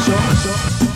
show, show.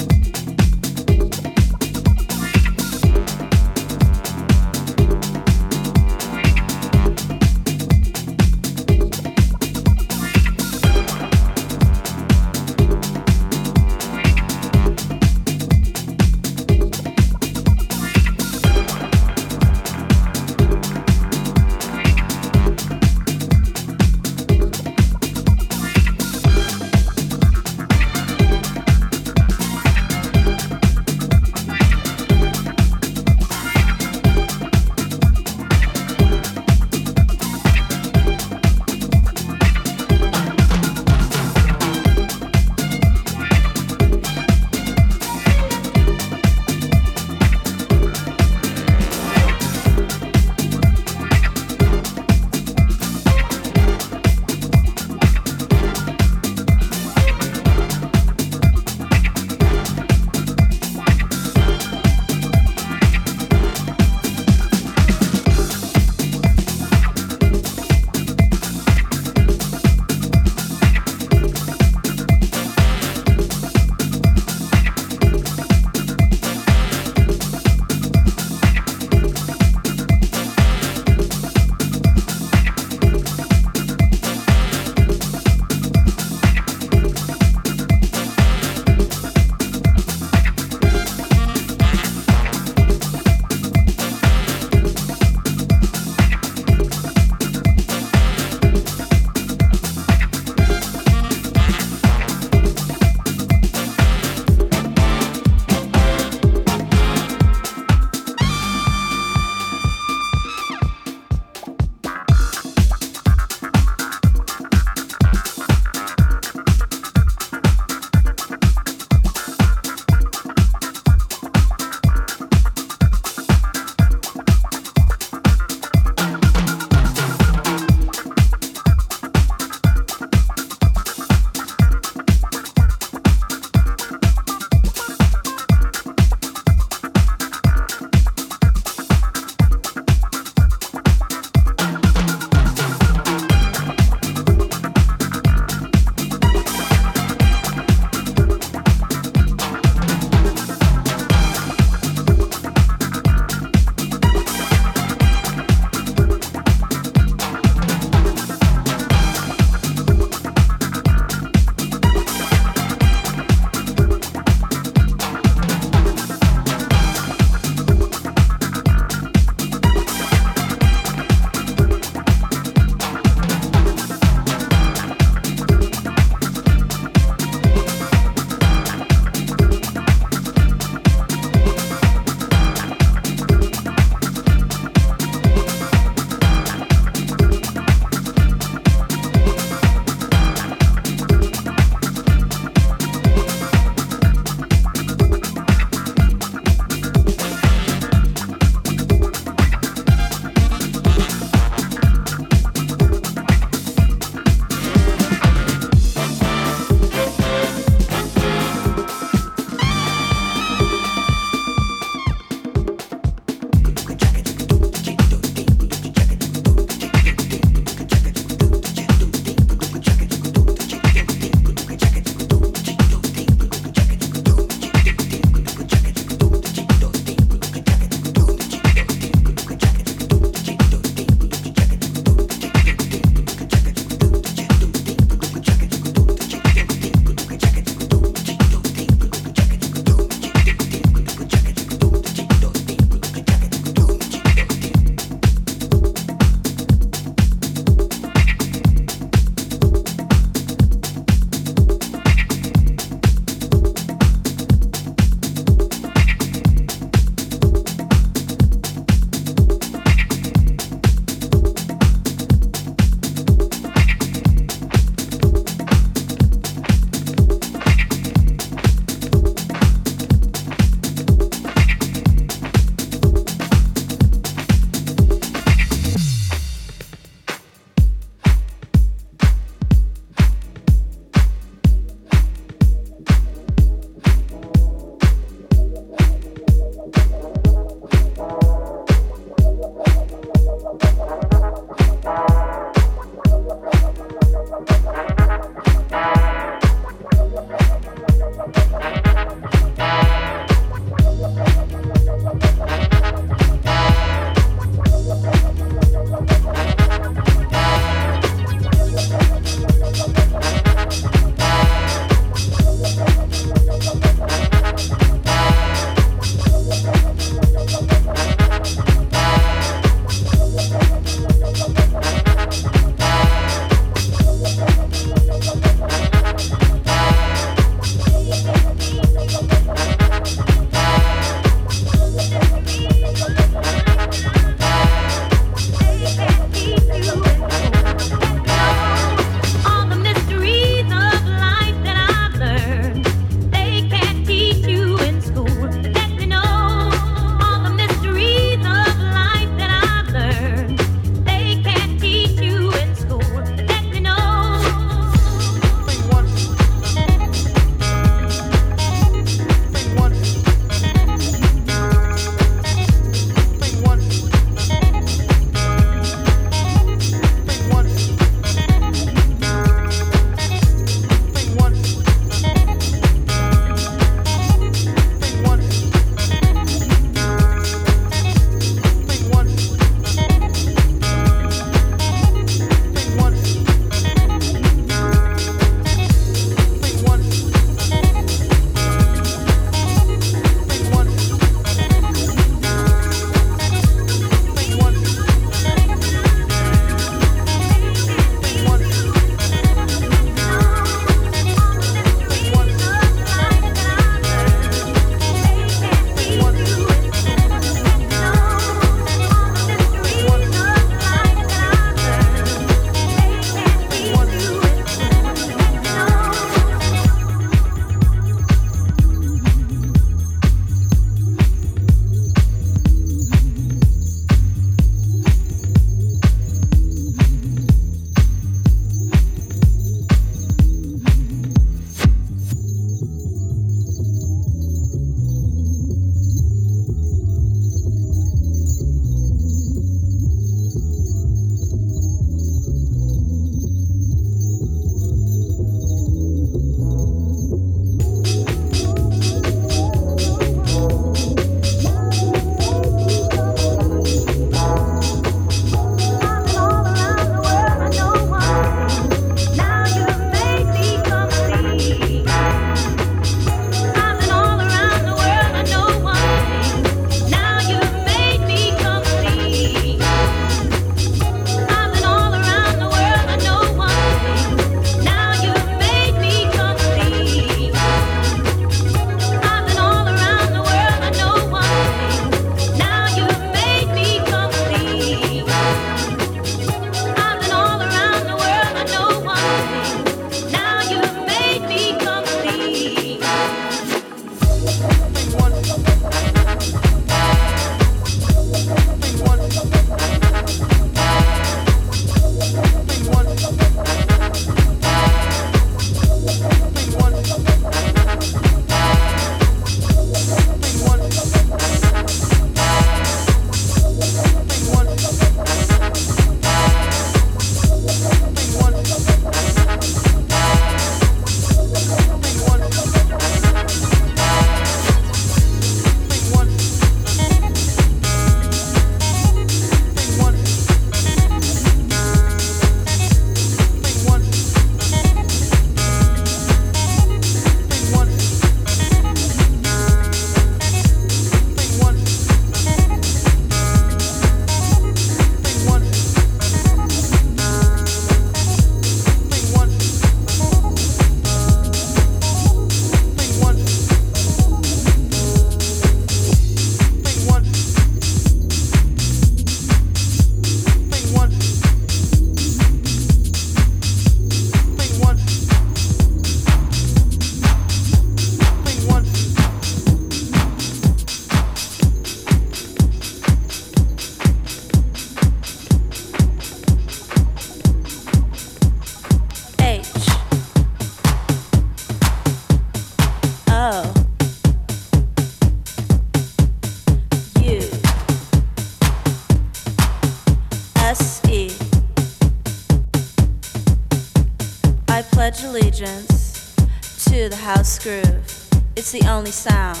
It's the only sound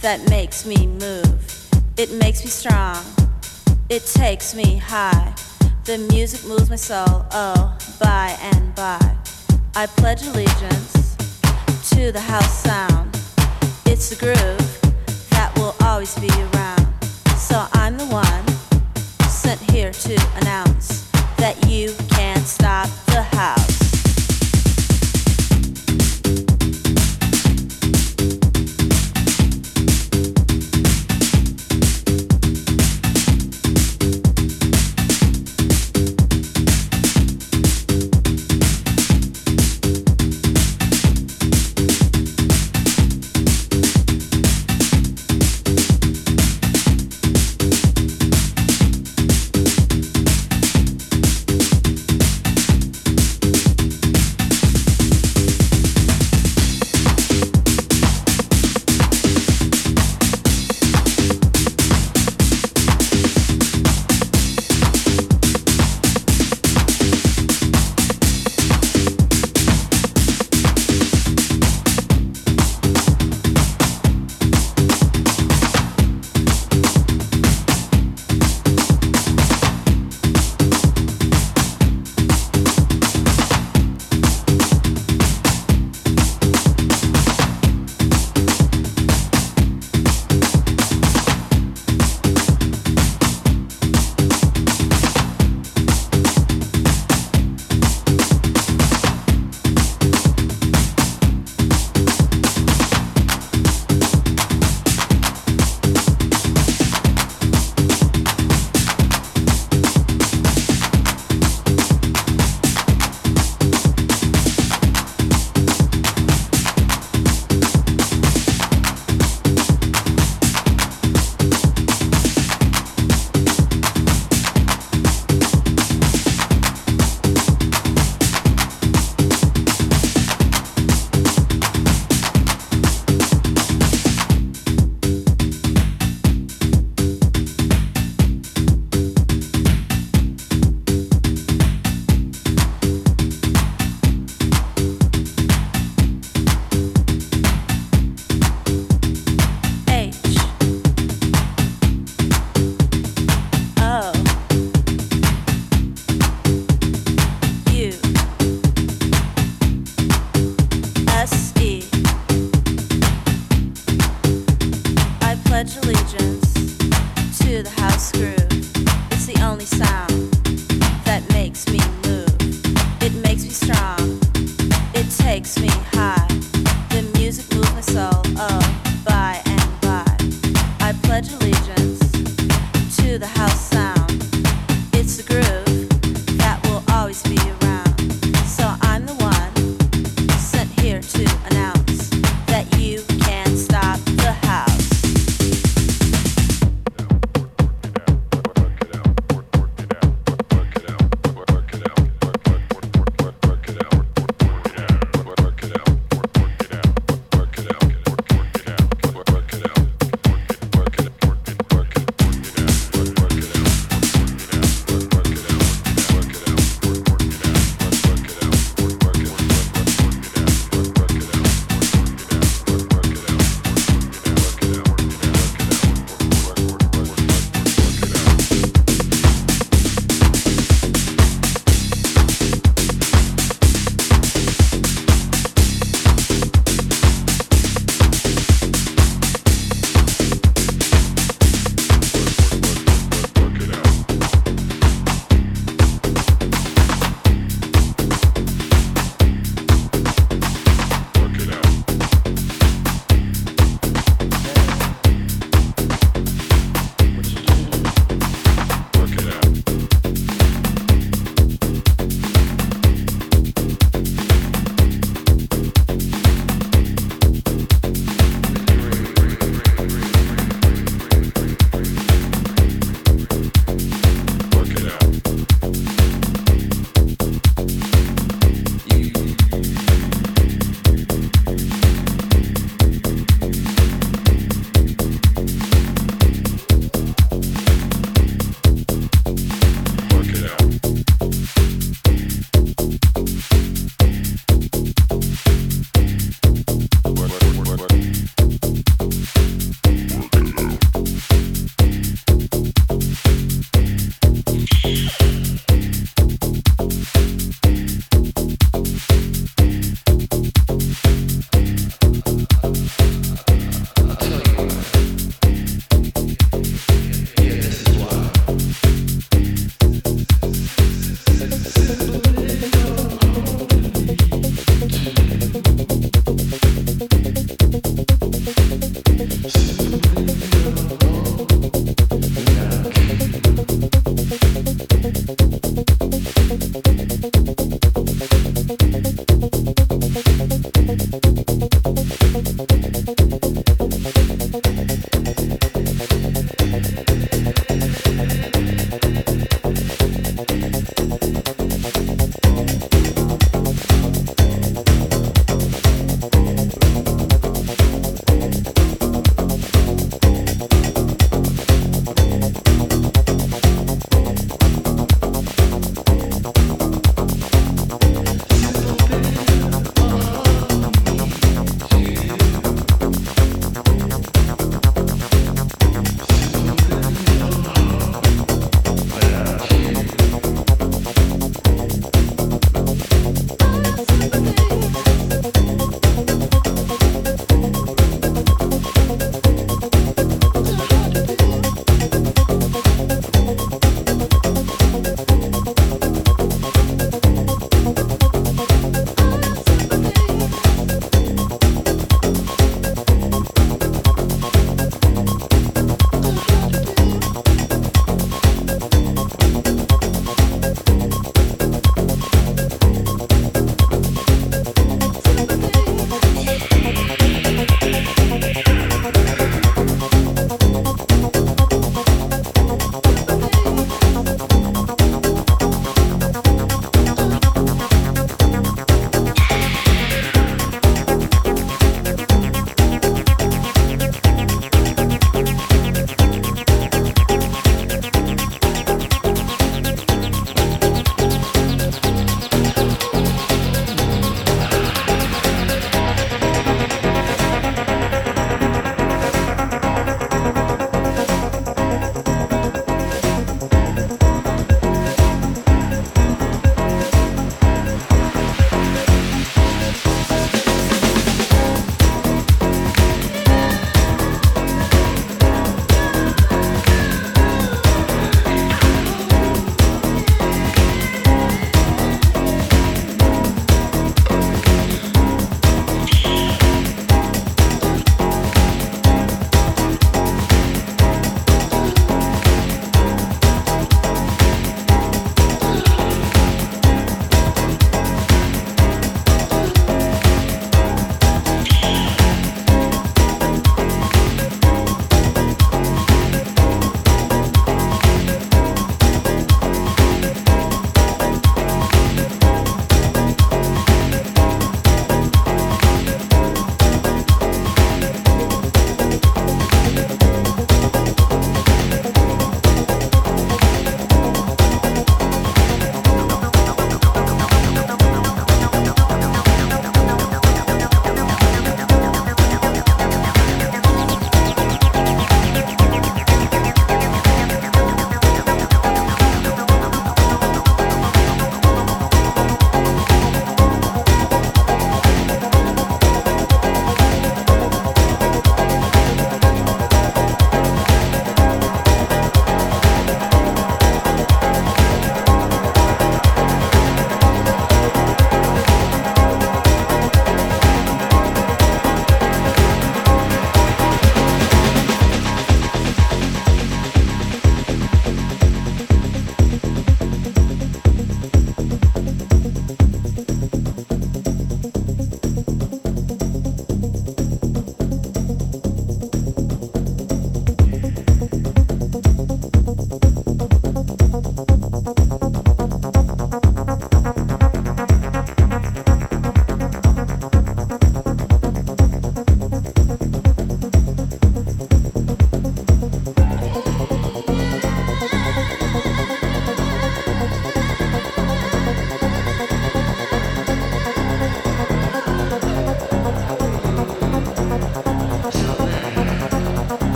that makes me move. It makes me strong. It takes me high. The music moves my soul, oh, by and by. I pledge allegiance to the house sound. It's the groove that will always be around. So I'm the one sent here to announce that you can't stop the house.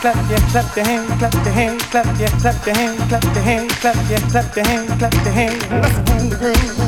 Clap the hand, clap the hand, clap, yeah, clap the hand, clap the hand, clap, yeah, clap the hand, clap your the hand.